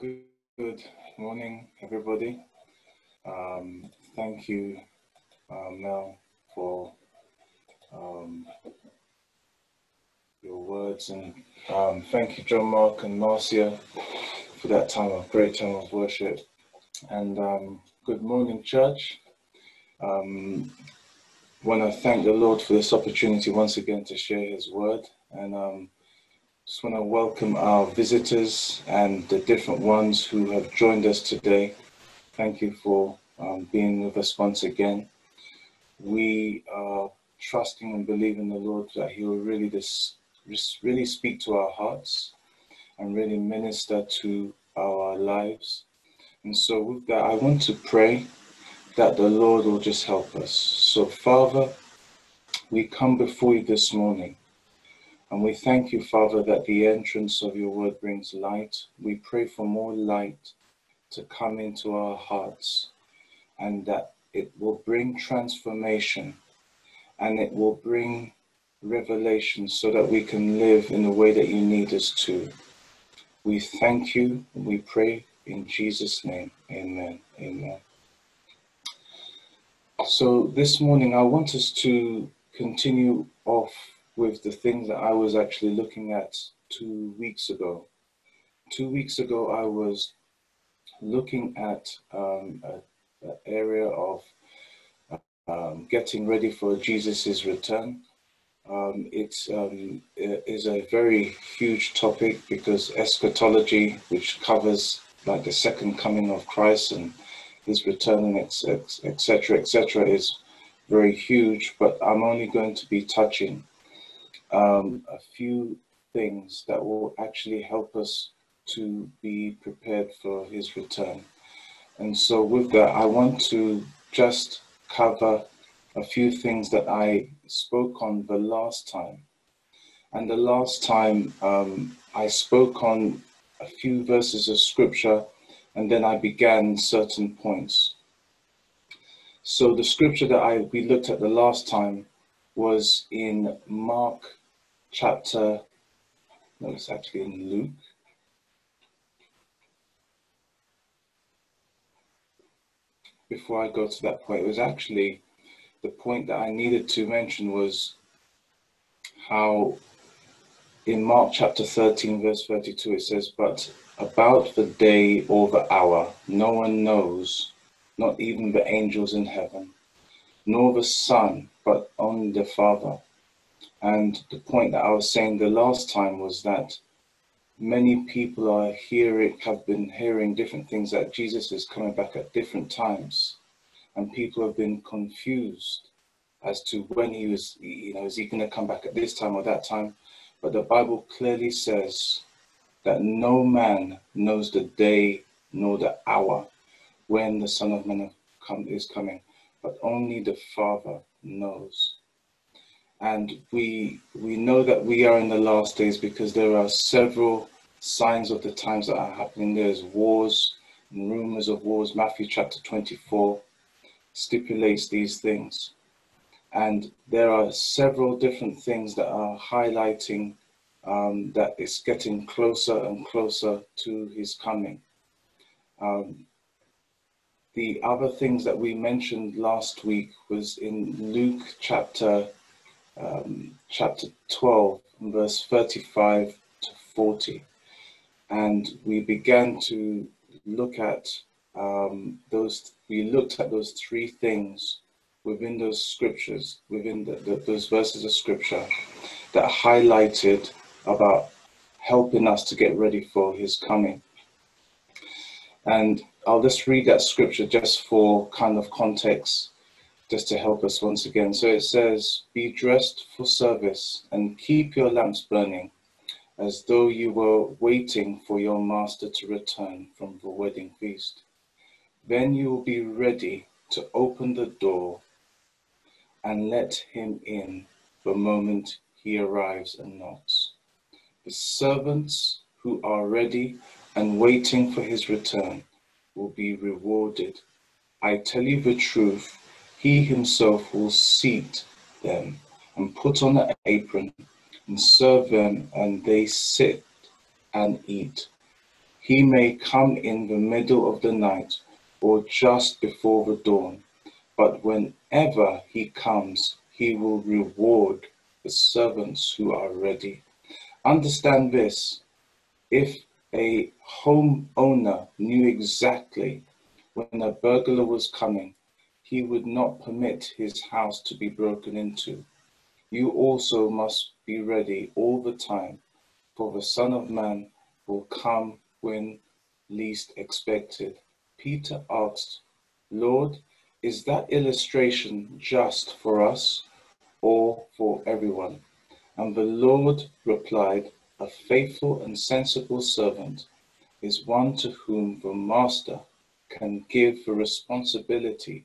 Good, morning, everybody. Um, thank you, uh, Mel, for um, your words, and um, thank you, John Mark and Marcia, for that time of great time of worship. And um, good morning, church. Um, want to thank the Lord for this opportunity once again to share His word, and um, just want to welcome our visitors and the different ones who have joined us today. Thank you for um, being with us once again. We are trusting and believing the Lord that He will really just really speak to our hearts and really minister to our lives. And so, with that, I want to pray that the Lord will just help us. So, Father, we come before you this morning and we thank you, Father, that the entrance of your word brings light. We pray for more light to come into our hearts and that it will bring transformation and it will bring revelation so that we can live in the way that you need us to. We thank you and we pray in Jesus' name. Amen. Amen. So this morning, I want us to continue off with the things that I was actually looking at two weeks ago. Two weeks ago, I was looking at um, an area of um, getting ready for Jesus' return. Um, it um, is a very huge topic because eschatology, which covers like the second coming of Christ and his return, etc., etc., is very huge. But I'm only going to be touching um, a few things that will actually help us to be prepared for his return. And so, with that, I want to just cover a few things that I spoke on the last time. And the last time um, I spoke on a few verses of scripture and then I began certain points. So, the scripture that I we looked at the last time was in Mark chapter, no, it's actually in Luke. Before I go to that point, it was actually the point that I needed to mention was how in Mark chapter 13, verse 32, it says, But about the day or the hour, no one knows, not even the angels in heaven, nor the Son, but only the Father. And the point that I was saying the last time was that many people are hearing, have been hearing different things that Jesus is coming back at different times. And people have been confused as to when he was, you know, is he going to come back at this time or that time? But the Bible clearly says that no man knows the day nor the hour when the Son of Man is coming, but only the Father knows. And we, we know that we are in the last days because there are several signs of the times that are happening. There's wars and rumors of wars. Matthew chapter 24 stipulates these things. And there are several different things that are highlighting um, that it's getting closer and closer to his coming. Um, the other things that we mentioned last week was in Luke chapter um, chapter 12, verse 35 to 40. And we began to look at um, those, we looked at those three things within those scriptures, within the, the, those verses of scripture that highlighted about helping us to get ready for his coming. And I'll just read that scripture just for kind of context just to help us once again. So it says, Be dressed for service and keep your lamps burning as though you were waiting for your master to return from the wedding feast. Then you will be ready to open the door and let him in the moment he arrives and knocks. The servants who are ready and waiting for his return will be rewarded. I tell you the truth he himself will seat them and put on an apron and serve them, and they sit and eat. He may come in the middle of the night or just before the dawn, but whenever he comes, he will reward the servants who are ready. Understand this if a homeowner knew exactly when a burglar was coming, he would not permit his house to be broken into. You also must be ready all the time, for the Son of Man will come when least expected. Peter asked, Lord, is that illustration just for us or for everyone? And the Lord replied, A faithful and sensible servant is one to whom the master can give the responsibility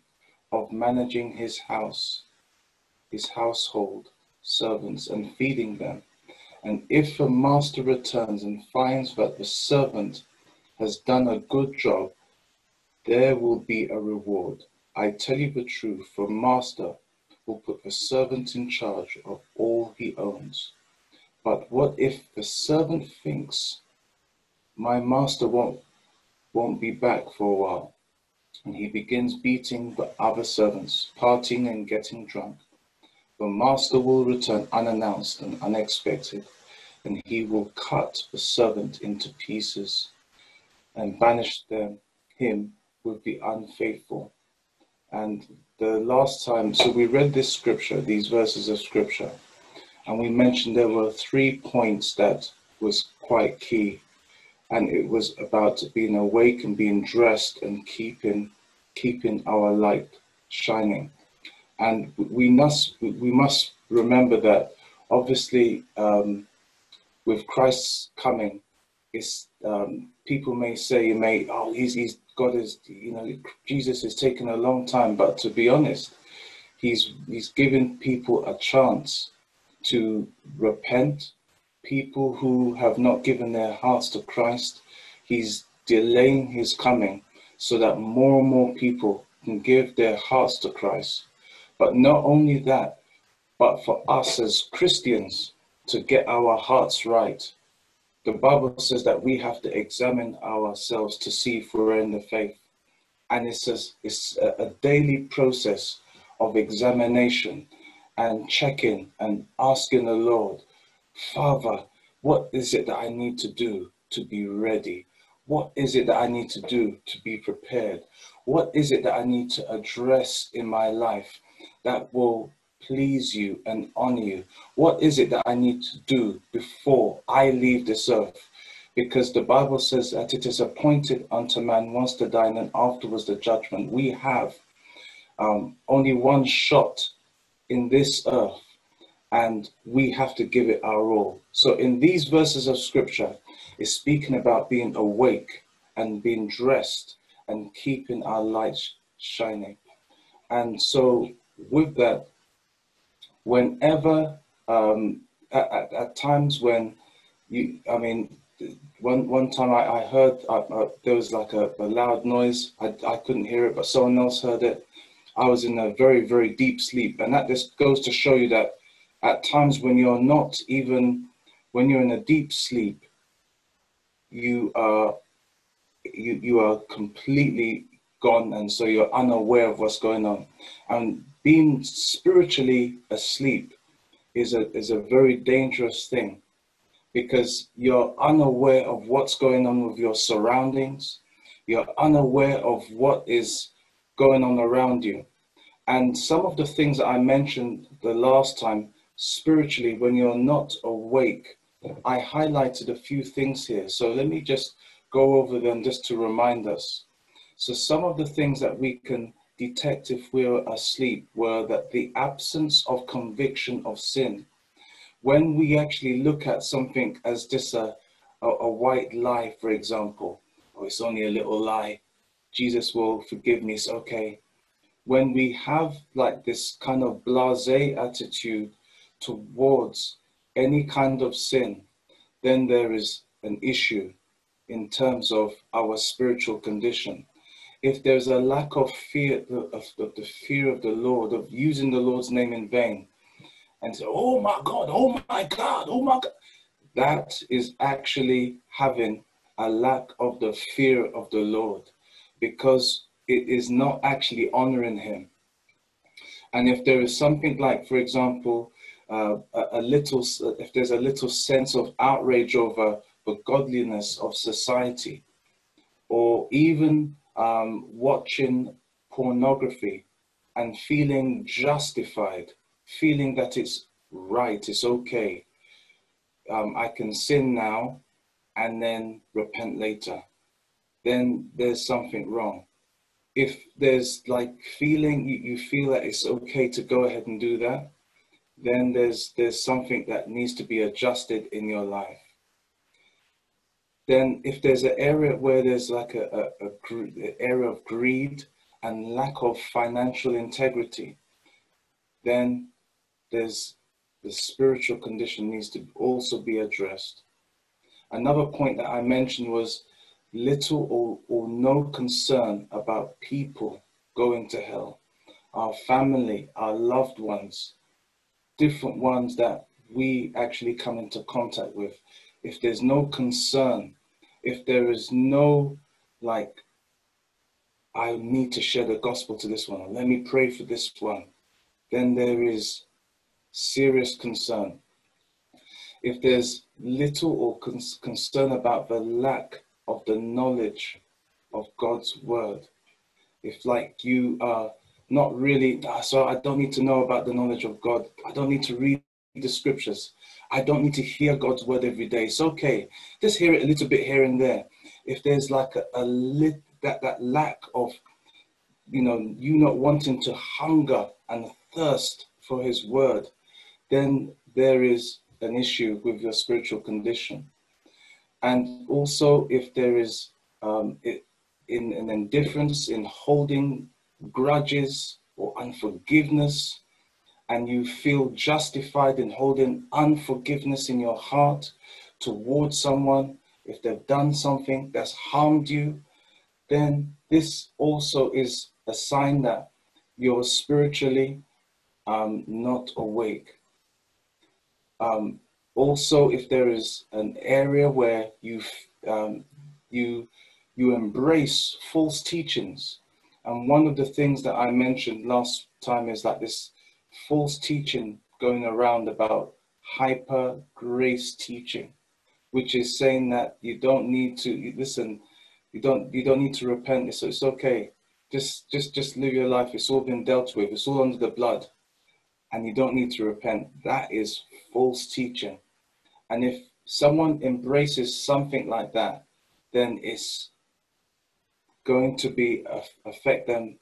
of managing his house, his household, servants, and feeding them. And if the master returns and finds that the servant has done a good job, there will be a reward. I tell you the truth, for master will put the servant in charge of all he owns. But what if the servant thinks, my master won't, won't be back for a while? And he begins beating the other servants, partying and getting drunk. The master will return unannounced and unexpected, and he will cut the servant into pieces and banish them, him with the unfaithful. And the last time, so we read this scripture, these verses of scripture, and we mentioned there were three points that was quite key. And it was about being awake and being dressed and keeping keeping our light shining and we must we must remember that obviously um, with Christ's coming, is um, people may say you may oh he's he's God is you know Jesus is taking a long time, but to be honest, he's he's given people a chance to repent. People who have not given their hearts to Christ, he's delaying his coming so that more and more people can give their hearts to Christ but not only that, but for us as Christians to get our hearts right. The Bible says that we have to examine ourselves to see if we're in the faith. And it's a, it's a daily process of examination and checking and asking the Lord, Father, what is it that I need to do to be ready? What is it that I need to do to be prepared? What is it that I need to address in my life that will please you and honor you? What is it that I need to do before I leave this earth? Because the Bible says that it is appointed unto man once to die and then afterwards the judgment. We have um, only one shot in this earth and we have to give it our all. So in these verses of scripture, it's speaking about being awake and being dressed and keeping our lights shining. And so with that, whenever um, at, at, times when you, I mean, one one time I, I heard uh, uh, there was like a, a loud noise. I, I couldn't hear it, but someone else heard it. I was in a very very deep sleep, and that just goes to show you that at times when you're not even when you're in a deep sleep, you are you you are completely gone, and so you're unaware of what's going on. And being spiritually asleep is a, is a very dangerous thing because you're unaware of what's going on with your surroundings. You're unaware of what is going on around you. And some of the things that I mentioned the last time, spiritually, when you're not awake, I highlighted a few things here. So let me just go over them just to remind us. So some of the things that we can detect if we're asleep were that the absence of conviction of sin. When we actually look at something as just a, a, a white lie, for example, or oh, it's only a little lie, Jesus will forgive me, it's okay. When we have like this kind of blase attitude towards any kind of sin, then there is an issue in terms of our spiritual condition if there's a lack of fear of, of, the fear of the Lord, of using the Lord's name in vain, and say, "Oh my God, oh my God, oh my God," that is actually having a lack of the fear of the Lord because it is not actually honoring Him. And if there is something like, for example, uh, a, a, little, if there's a little sense of outrage over the godliness of society, or even um, watching pornography and feeling justified, feeling that it's right, it's okay. Um, I can sin now and then repent later. Then there's something wrong. If there's like feeling, you, you feel that it's okay to go ahead and do that, then there's there's something that needs to be adjusted in your life then if there's an area where there's like a, a, a, area of greed and lack of financial integrity, then there's the spiritual condition needs to also be addressed. Another point that I mentioned was little or, or no concern about people going to hell, our family, our loved ones, different ones that we actually come into contact with. If there's no concern if there is no like I need to share the gospel to this one, let me pray for this one, then there is serious concern. If there's little or con- concern about the lack of the knowledge of God's word, if like you are not really, so I don't need to know about the knowledge of God, I don't need to read the scriptures, I don't need to hear God's word every day. It's okay. Just hear it a little bit here and there. If there's like a, a lit, that, that lack of, you know, you not wanting to hunger and thirst for his word, then there is an issue with your spiritual condition. And also if there is um, it, in an indifference in holding grudges or unforgiveness and you feel justified in holding unforgiveness in your heart towards someone, if they've done something that's harmed you, then this also is a sign that you're spiritually um, not awake. Um, also, if there is an area where you um, you you embrace false teachings, and one of the things that I mentioned last time is that this false teaching going around about hyper grace teaching, which is saying that you don't need to listen, you don't you don't need to repent. So it's okay. Just just just live your life. It's all been dealt with. It's all under the blood, and you don't need to repent. That is false teaching. And if someone embraces something like that, then it's going to be affect them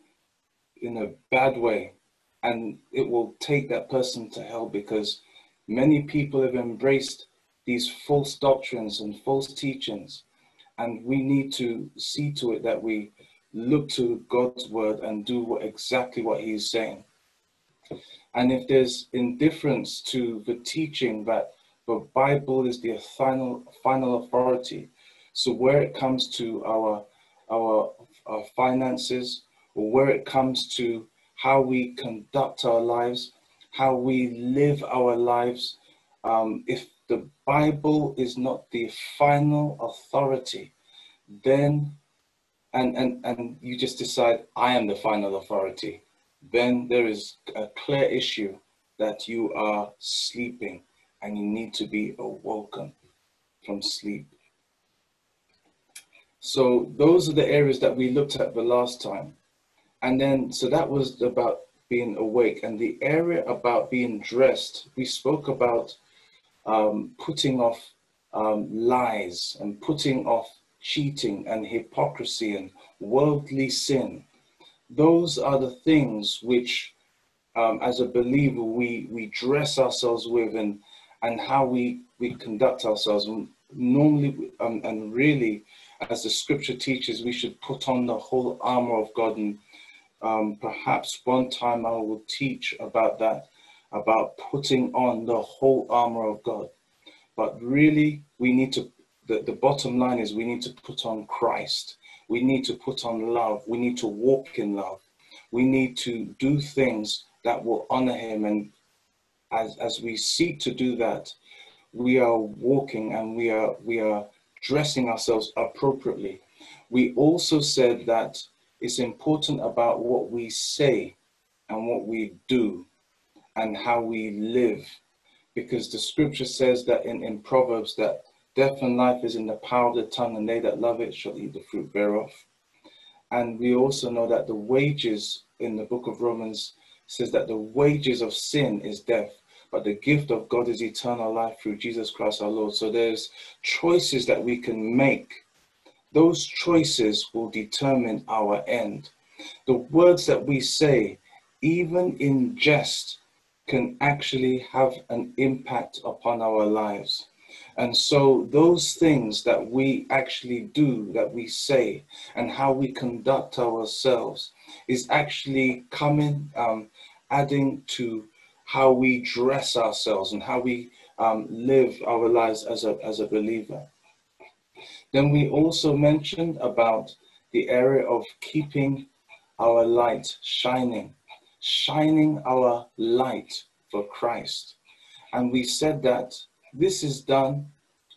in a bad way and it will take that person to hell because many people have embraced these false doctrines and false teachings and we need to see to it that we look to God's word and do what, exactly what he is saying. And if there's indifference to the teaching that the Bible is the final final authority, so where it comes to our our, our finances or where it comes to how we conduct our lives, how we live our lives. Um, if the Bible is not the final authority, then, and, and, and you just decide, I am the final authority, then there is a clear issue that you are sleeping and you need to be awoken from sleep. So those are the areas that we looked at the last time. And then, so that was about being awake. And the area about being dressed, we spoke about um, putting off um, lies and putting off cheating and hypocrisy and worldly sin. Those are the things which, um, as a believer, we, we dress ourselves with and, and how we, we conduct ourselves. Normally, um, and really, as the scripture teaches, we should put on the whole armor of God and um, perhaps one time I will teach about that, about putting on the whole armor of God. But really, we need to, the, the bottom line is we need to put on Christ. We need to put on love. We need to walk in love. We need to do things that will honor Him. And as, as we seek to do that, we are walking and we are, we are dressing ourselves appropriately. We also said that it's important about what we say and what we do and how we live. Because the scripture says that in, in Proverbs that death and life is in the power of the tongue, and they that love it shall eat the fruit thereof. And we also know that the wages in the book of Romans says that the wages of sin is death, but the gift of God is eternal life through Jesus Christ our Lord. So there's choices that we can make. Those choices will determine our end. The words that we say, even in jest, can actually have an impact upon our lives. And so, those things that we actually do, that we say, and how we conduct ourselves is actually coming, um, adding to how we dress ourselves and how we um, live our lives as a, as a believer. Then we also mentioned about the area of keeping our light shining, shining our light for Christ. And we said that this is done,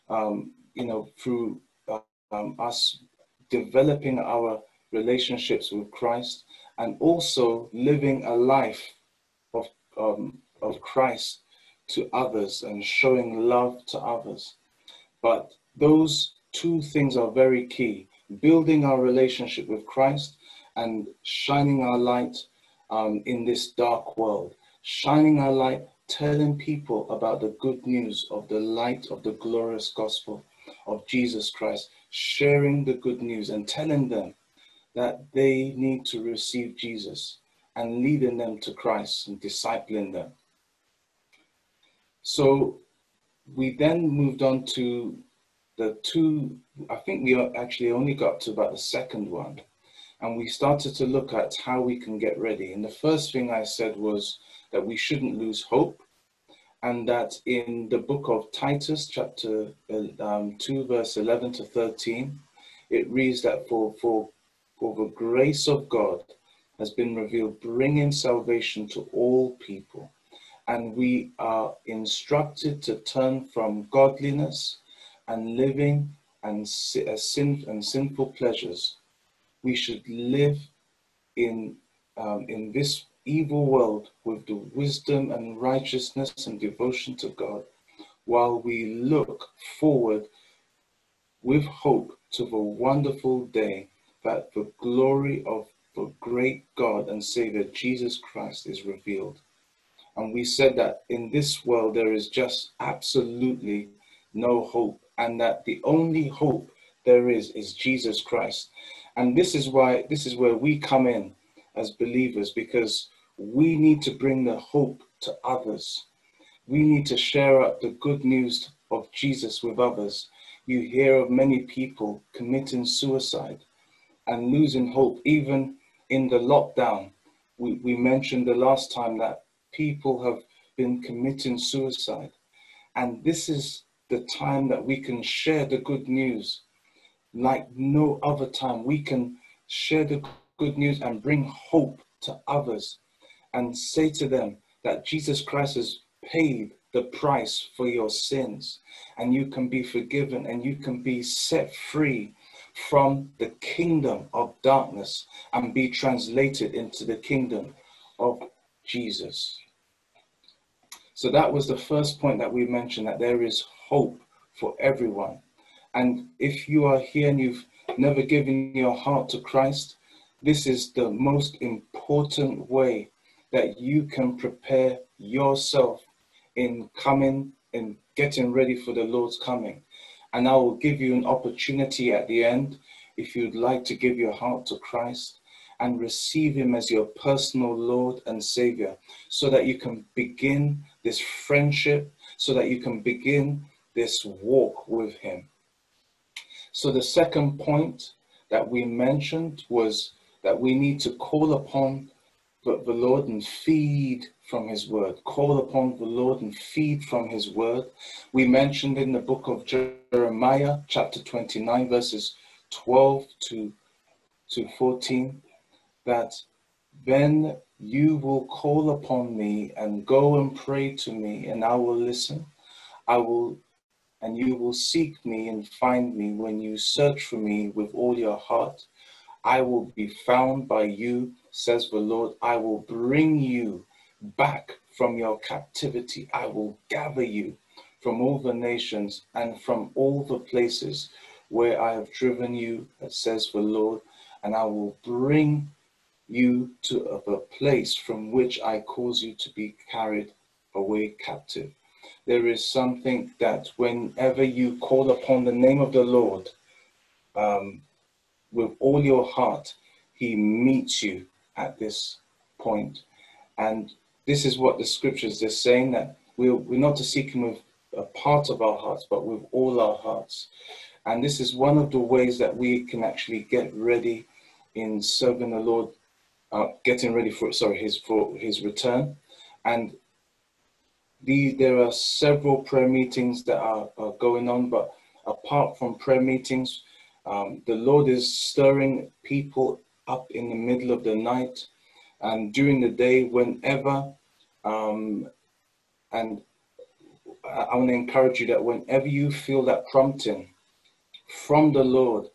um, you know, through um, us developing our relationships with Christ and also living a life um, of Christ to others and showing love to others. But those two things are very key. Building our relationship with Christ and shining our light um, in this dark world, shining our light telling people about the good news of the light of the glorious gospel of Jesus Christ, sharing the good news and telling them that they need to receive Jesus and leading them to Christ and discipling them. So we then moved on to the two, I think we actually only got to about the second one. And we started to look at how we can get ready. And the first thing I said was that we shouldn't lose hope, and that in the book of Titus, chapter um, 2, verse 11 to 13, it reads that for, for, for the grace of God has been revealed, bringing salvation to all people. And we are instructed to turn from godliness and living and, sin, and sinful pleasures. We should live in, um, in this evil world with the wisdom and righteousness and devotion to God, while we look forward with hope to the wonderful day that the glory of the great God and Savior Jesus Christ is revealed. And we said that in this world there is just absolutely no hope, and that the only hope there is is Jesus Christ. And this is why this is where we come in as believers because we need to bring the hope to others. We need to share up the good news of Jesus with others. You hear of many people committing suicide and losing hope, even in the lockdown. We, we mentioned the last time that people have been committing suicide. And this is the time that we can share the good news like no other time. We can share the good news and bring hope to others and say to them that Jesus Christ has paid the price for your sins and you can be forgiven and you can be set free from the kingdom of darkness and be translated into the kingdom of Jesus. So that was the first point that we mentioned that there is hope for everyone. And if you are here and you've never given your heart to Christ, this is the most important way that you can prepare yourself in coming and getting ready for the Lord's coming. And I will give you an opportunity at the end if you'd like to give your heart to Christ and receive Him as your personal Lord and Savior so that you can begin this friendship, so that you can begin this walk with Him. So, the second point that we mentioned was that we need to call upon the, Lord and feed from his word. Call upon the Lord and feed from his word. We mentioned in the book of Jeremiah, chapter 29, verses 12 to, to 14, that then you will call upon me and go and pray to me, and I will listen. I will and you will seek me and find me when you search for me with all your heart. I will be found by you, says the Lord. I will bring you back from your captivity. I will gather you from all the nations and from all the places where I have driven you, says the Lord, and I will bring you to the place from which I cause you to be carried away captive. There is something that whenever you call upon the name of the Lord um, with all your heart, He meets you at this point. And this is what the scriptures are saying that we're, we're not to seek Him with a part of our hearts, but with all our hearts. And this is one of the ways that we can actually get ready in serving the Lord, uh, getting ready for sorry his for his return. And the, there are several prayer meetings that are, are going on, but apart from prayer meetings, um, the Lord is stirring people up in the middle of the night and during the day, whenever. Um, and I, want to encourage you that whenever you feel that prompting from the Lord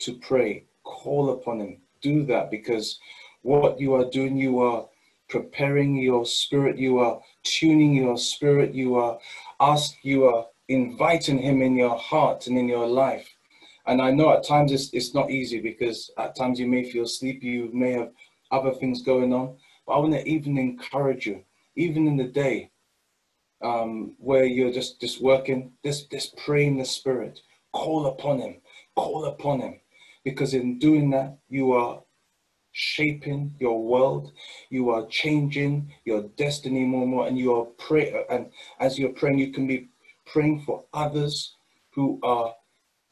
to pray, call upon Him. Do that because what you are doing, you are preparing your spirit, you are tuning your spirit, you are ask, you are inviting Him in your heart and in your life. And I know at times it's, it's not easy because at times you may feel sleepy, you may have other things going on. But I want to even encourage you, even in the day um, where you're just, just working, just, just pray in the Spirit. Call upon Him. Call upon Him. Because in doing that, you are shaping your world. You are changing your destiny more and more. And you are praying. And as you're praying, you can be praying for others who are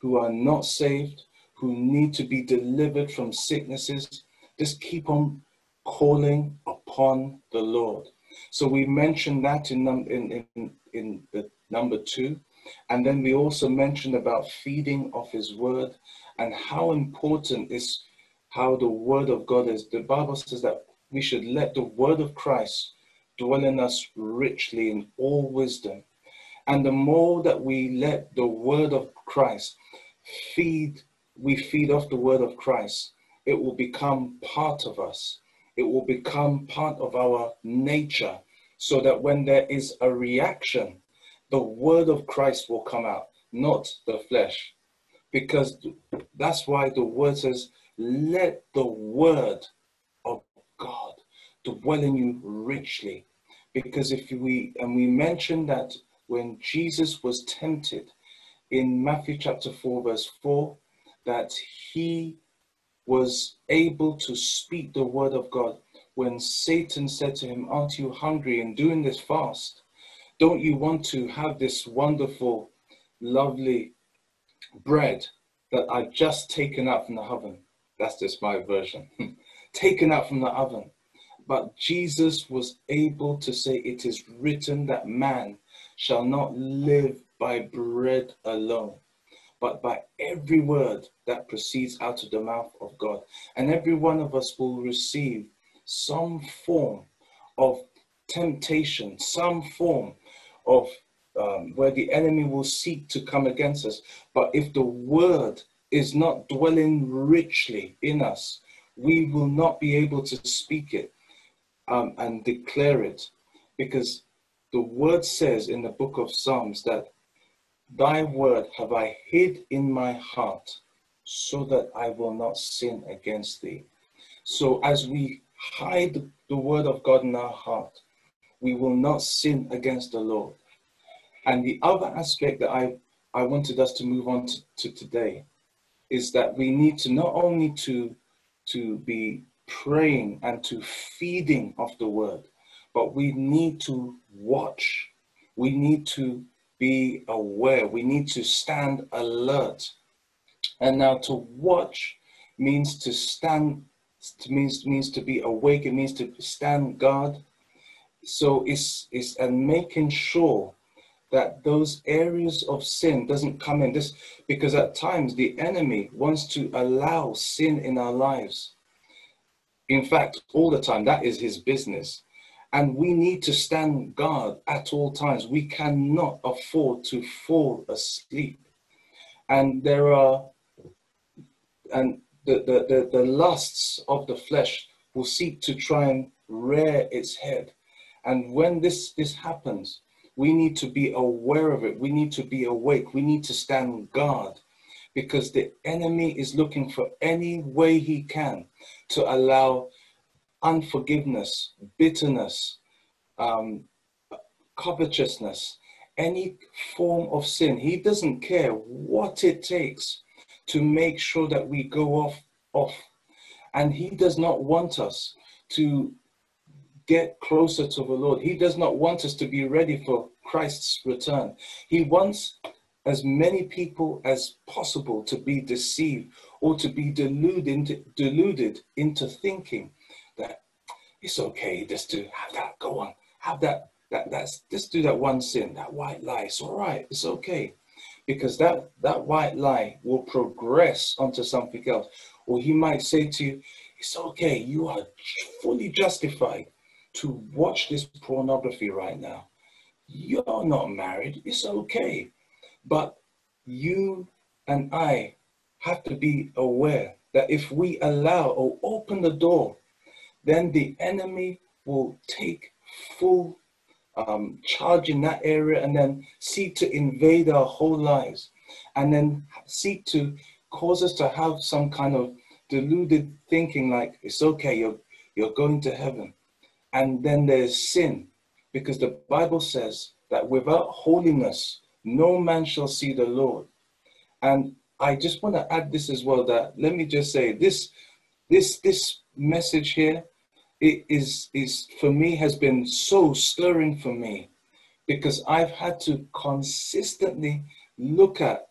who are not saved, who need to be delivered from sicknesses. Just keep on calling upon the Lord. So we mentioned that in, in, in, in the number two. And then we also mentioned about feeding of his word and how important is how the word of God is. The Bible says that we should let the word of Christ dwell in us richly in all wisdom. And the more that we let the word of Christ feed, we feed off the word of Christ, it will become part of us. It will become part of our nature so that when there is a reaction, the word of Christ will come out, not the flesh. Because that's why the word says, let the word of God dwell in you richly. Because if we, and we mentioned that when Jesus was tempted in Matthew chapter 4, verse 4, that he was able to speak the word of God when Satan said to him, Aren't you hungry and doing this fast? Don't you want to have this wonderful, lovely bread that I've just taken out from the oven? That's just my version. taken out from the oven. But Jesus was able to say, It is written that man shall not live by bread alone, but by every word that proceeds out of the mouth of God. And every one of us will receive some form of temptation, some form of um, where the enemy will seek to come against us. But if the word is not dwelling richly in us, we will not be able to speak it um, and declare it because the word says in the book of Psalms that thy word have I hid in my heart so that I will not sin against thee. So as we hide the word of God in our heart, we will not sin against the Lord. And the other aspect that I, I wanted us to move on to, to today is that we need to not only to, to be praying and to feeding of the word, but we need to watch. We need to be aware. We need to stand alert. And now to watch means to stand means means to be awake. It means to stand guard. So it's it's and making sure that those areas of sin doesn't come in this because at times the enemy wants to allow sin in our lives in fact all the time that is his business And we need to stand guard at all times. We cannot afford to fall asleep. And there are, and the, the, the, the lusts of the flesh will seek to try and rear its head. And when this, this happens, we need to be aware of it. We need to be awake. We need to stand guard because the enemy is looking for any way he can to allow unforgiveness, bitterness, um, covetousness, any form of sin. He doesn't care what it takes to make sure that we go off off. And he does not want us to get closer to the Lord. He does not want us to be ready for Christ's return. He wants as many people as possible to be deceived or to be deluded deluded into thinking that. It's okay. Just to have that go on. Have that that that's just do that one sin that white lie. It's all right. It's okay. Because that that white lie will progress onto something else. Or he might say to you it's okay. You are fully justified to watch this pornography right now. You're not married. It's okay. But you and i have to be aware that if we allow or open the door then the enemy will take full um, charge in that area and then seek to invade our whole lives. And then seek to cause us to have some kind of deluded thinking like it's okay you're you're going to heaven. And then there's sin because the bible says that without holiness no man shall see the lord. And i just want to add this as well that let me just say this this this message here it is is for me has been so stirring for me because I've had to consistently look at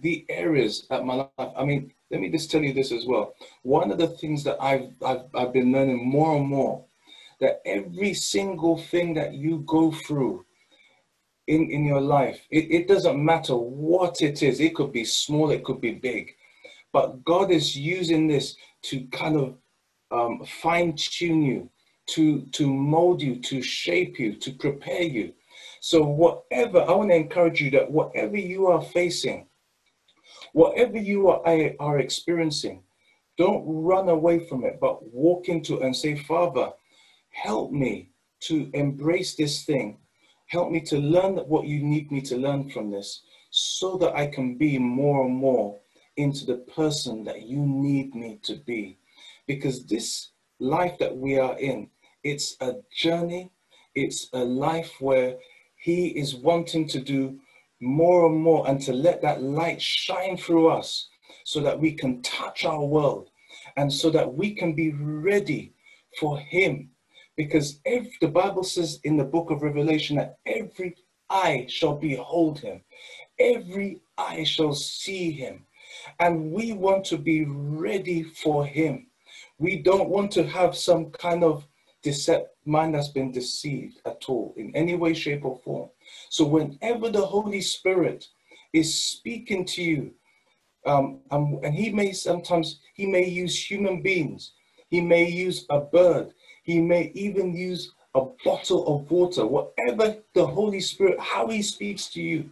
the areas at my life. I mean, let me just tell you this as well. One of the things that I've I've, I've been learning more and more that every single thing that you go through in, in your life, it, it doesn't matter what it is. It could be small, it could be big. But God is using this to kind of um, fine tune you, to, to mold you, to shape you, to prepare you. So, whatever, I want to encourage you that whatever you are facing, whatever you are, are experiencing, don't run away from it, but walk into it and say, Father, help me to embrace this thing. Help me to learn what you need me to learn from this so that I can be more and more into the person that you need me to be because this life that we are in, it's a journey, it's a life where He is wanting to do more and more and to let that light shine through us so that we can touch our world and so that we can be ready for Him. Because if the Bible says in the book of Revelation that every eye shall behold Him, every eye shall see Him. And we want to be ready for Him. We don't want to have some kind of decept mind that's been deceived at all in any way, shape, or form. So whenever the Holy Spirit is speaking to you, um, um, and he may sometimes he may use human beings, he may use a bird, he may even use a bottle of water, whatever the Holy Spirit, how he speaks to you,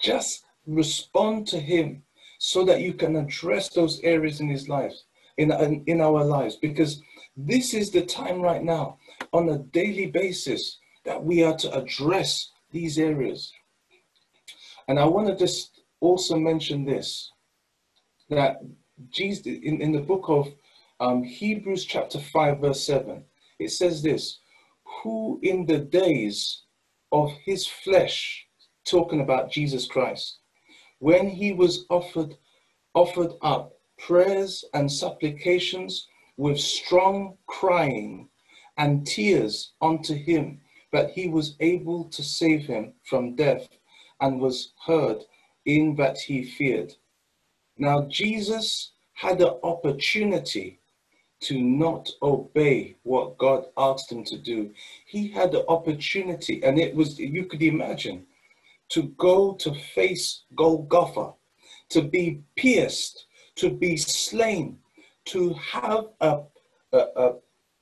just respond to him so that you can address those areas in his life in, in, in our lives because this is the time right now on a daily basis that we are to address these areas. And I want to just also mention this that Jesus, in, in the book of um, Hebrews, chapter 5, verse 7, it says this Who in the days of his flesh, talking about Jesus Christ, when he was offered offered up prayers and supplications with strong crying and tears unto him that he was able to save him from death and was heard in that he feared. Now, Jesus had the opportunity to not obey what God asked him to do. He had the opportunity, and it was, you could imagine, to go to face Golgotha, to be pierced to be slain, to have a, a, a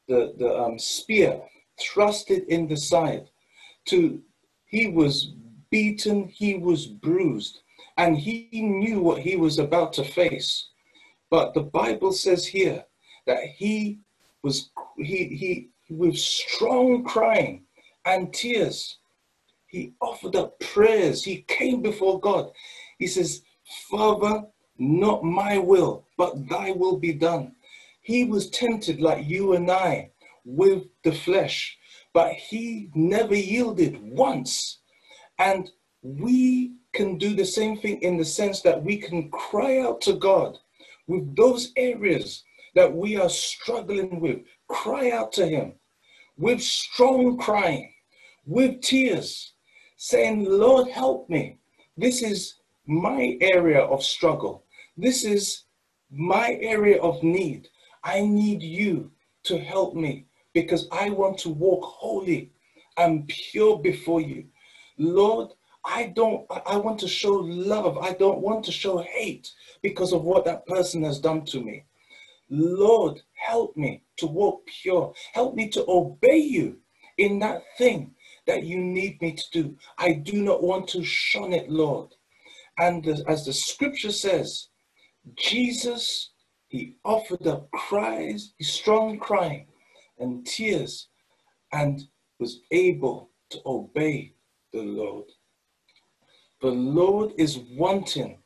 the, the um, spear thrusted in the side, to he was beaten, he was bruised, and he knew what he was about to face. But the Bible says here that he was he he with strong crying and tears. He offered up prayers. He came before God. He says, Father, not my will, but thy will be done. He was tempted like you and I with the flesh, but he never yielded once. And we can do the same thing in the sense that we can cry out to God with those areas that we are struggling with. Cry out to Him with strong crying, with tears, saying, Lord, help me. This is my area of struggle. This is my area of need. I need you to help me because I want to walk holy and pure before you. Lord, I don't, I want to show love. I don't want to show hate because of what that person has done to me. Lord, help me to walk pure. Help me to obey you in that thing that you need me to do. I do not want to shun it, Lord. And as the scripture says, Jesus, he offered up cries, strong crying and tears, and was able to obey the Lord. The Lord is wanting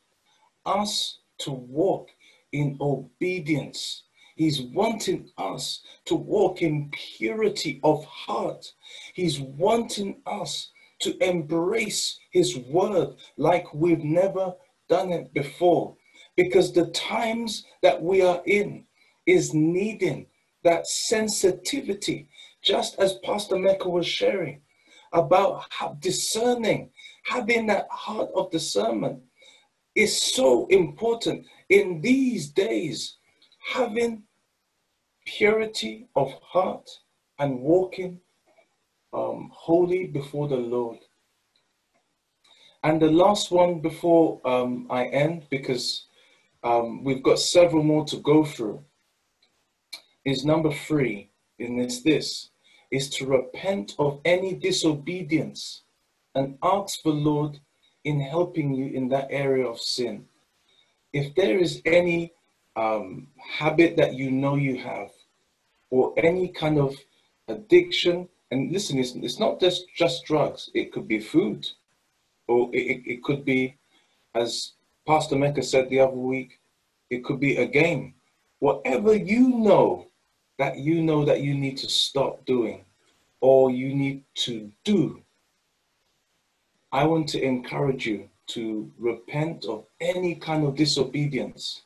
us to walk in obedience. He's wanting us to walk in purity of heart. He's wanting us to embrace His word like we've never done it before. Because the times that we are in is needing that sensitivity, just as Pastor Mecca was sharing about discerning, having that heart of discernment is so important in these days. Having purity of heart and walking um, holy before the Lord. And the last one before um, I end, because um, we've got several more to go through, is number three, and it's this, is to repent of any disobedience and ask the Lord in helping you in that area of sin. If there is any um, habit that you know you have, or any kind of addiction, and listen, it's, it's not just, just drugs, it could be food, or it, it could be, as Pastor Mecca said the other week, it could be a game. Whatever you know that you know that you need to stop doing or you need to do, I want to encourage you to repent of any kind of disobedience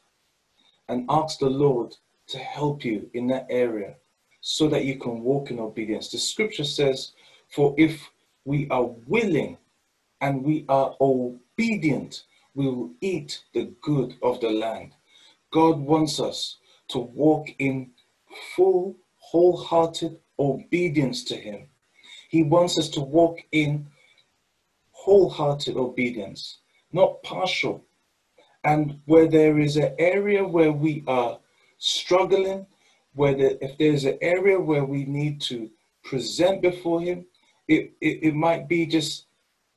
and ask the Lord to help you in that area so that you can walk in obedience. The scripture says, For if we are willing and we are obedient, we will eat the good of the land. God wants us to walk in full, wholehearted obedience to Him. He wants us to walk in wholehearted obedience, not partial. And where there is an area where we are struggling, where the, if there's an area where we need to present before Him, it, it, it might be just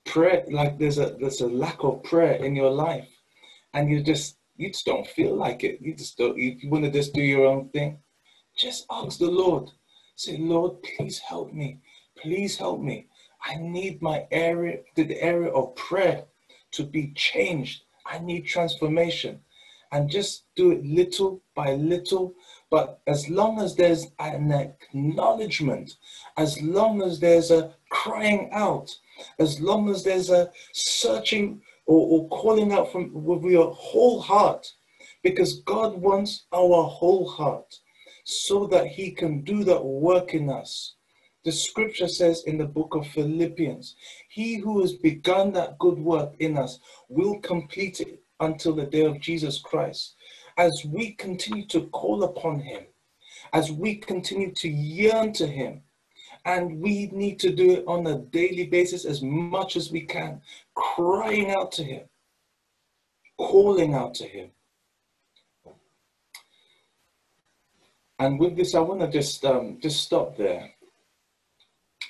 prayer, like there's a there's a lack of prayer in your life, and you just you just don't feel like it. You just don't. You, you want to just do your own thing. Just ask the Lord. Say, Lord, please help me. Please help me. I need my area, the area of prayer to be changed. I need transformation. And just do it little by little. But as long as there's an acknowledgement, as long as there's a crying out, as long as there's a searching or, or calling out from with your whole heart, because God wants our whole heart so that he can do that work in us. The scripture says in the book of Philippians, he who has begun that good work in us will complete it until the day of Jesus Christ. As we continue to call upon him, as we continue to yearn to him, and we need to do it on a daily basis as much as we can, crying out to him, calling out to him. And with this, I want to just um, just stop there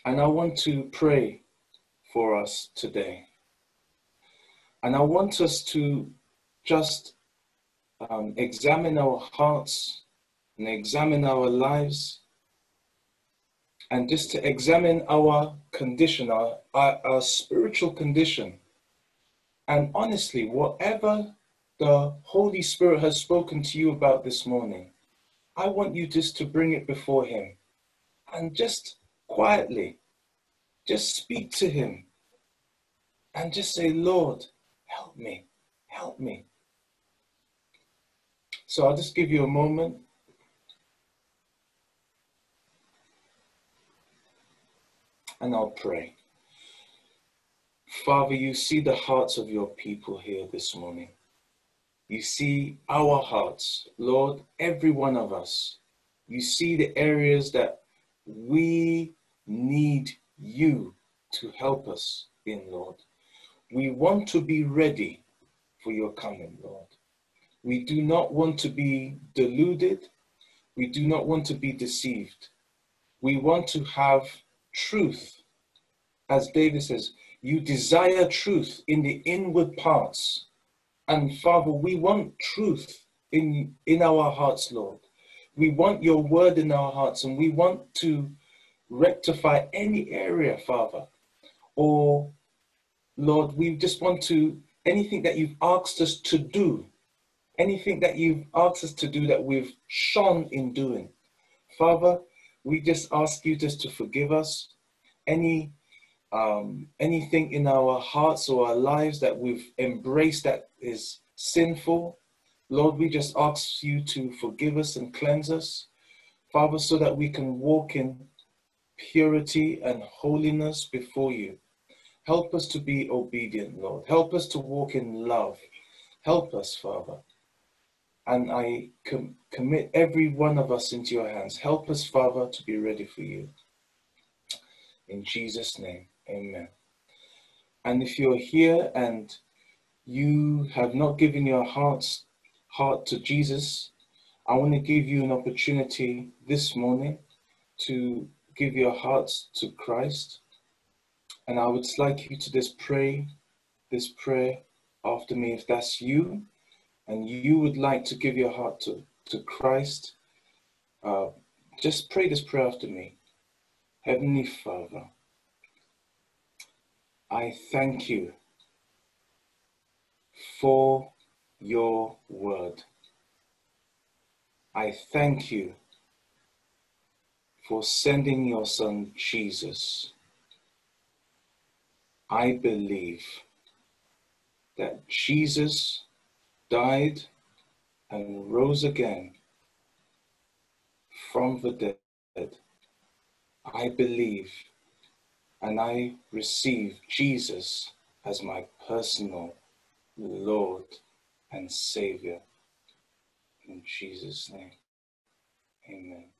And I want to pray for us today. And I want us to just um, examine our hearts and examine our lives and just to examine our condition, our, our, our spiritual condition. And honestly, whatever the Holy Spirit has spoken to you about this morning, I want you just to bring it before Him and just quietly, just speak to Him and just say, Lord, help me, help me. So I'll just give you a moment. And I'll pray. Father, you see the hearts of your people here this morning. You see our hearts, Lord, every one of us. You see the areas that we need you to help us in, Lord. We want to be ready for your coming, Lord. We do not want to be deluded. We do not want to be deceived. We want to have truth. As David says, you desire truth in the inward parts. And Father, we want truth in, in our hearts, Lord. We want your word in our hearts and we want to rectify any area, Father. Or, Lord, we just want to, anything that you've asked us to do, anything that you've asked us to do that we've shone in doing. Father, we just ask you just to forgive us. Any um, anything in our hearts or our lives that we've embraced that is sinful, Lord, we just ask you to forgive us and cleanse us, Father, so that we can walk in purity and holiness before you. Help us to be obedient, Lord. Help us to walk in love. Help us, Father. And I com- commit every one of us into your hands. Help us, Father, to be ready for you. In Jesus' name, amen. And if you're here and you have not given your hearts, heart to Jesus, I want to give you an opportunity this morning to give your hearts to Christ. And I would like you to just pray this prayer after me if that's you and you would like to give your heart to, to Christ. Uh, just pray this prayer after me. Heavenly Father, I thank you for your word. I thank you for sending your son Jesus. I believe that Jesus died and rose again from the dead. I believe and I receive Jesus as my personal Lord and Savior. In Jesus' name, amen.